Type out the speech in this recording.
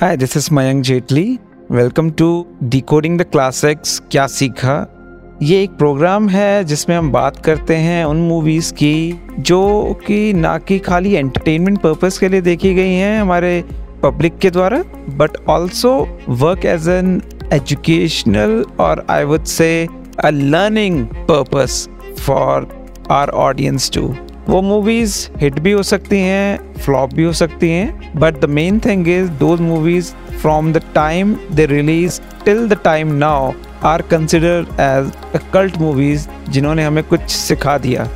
Hi this is Mayank Jaitley welcome to decoding the classics क्या सीखा? ये एक प्रोग्राम है जिसमें हम बात करते हैं उन मूवीज़ की जो कि ना कि खाली एंटरटेनमेंट पर्पस के लिए देखी गई हैं हमारे पब्लिक के द्वारा but also work as an educational और I would say a learning purpose for our audience to वो मूवीज़ हिट भी हो सकती हैं फ्लॉप भी हो सकती हैं but the main thing is दो movies from the time they release till the time now are considered as cult movies जिन्होंने हमें कुछ सिखा दिया।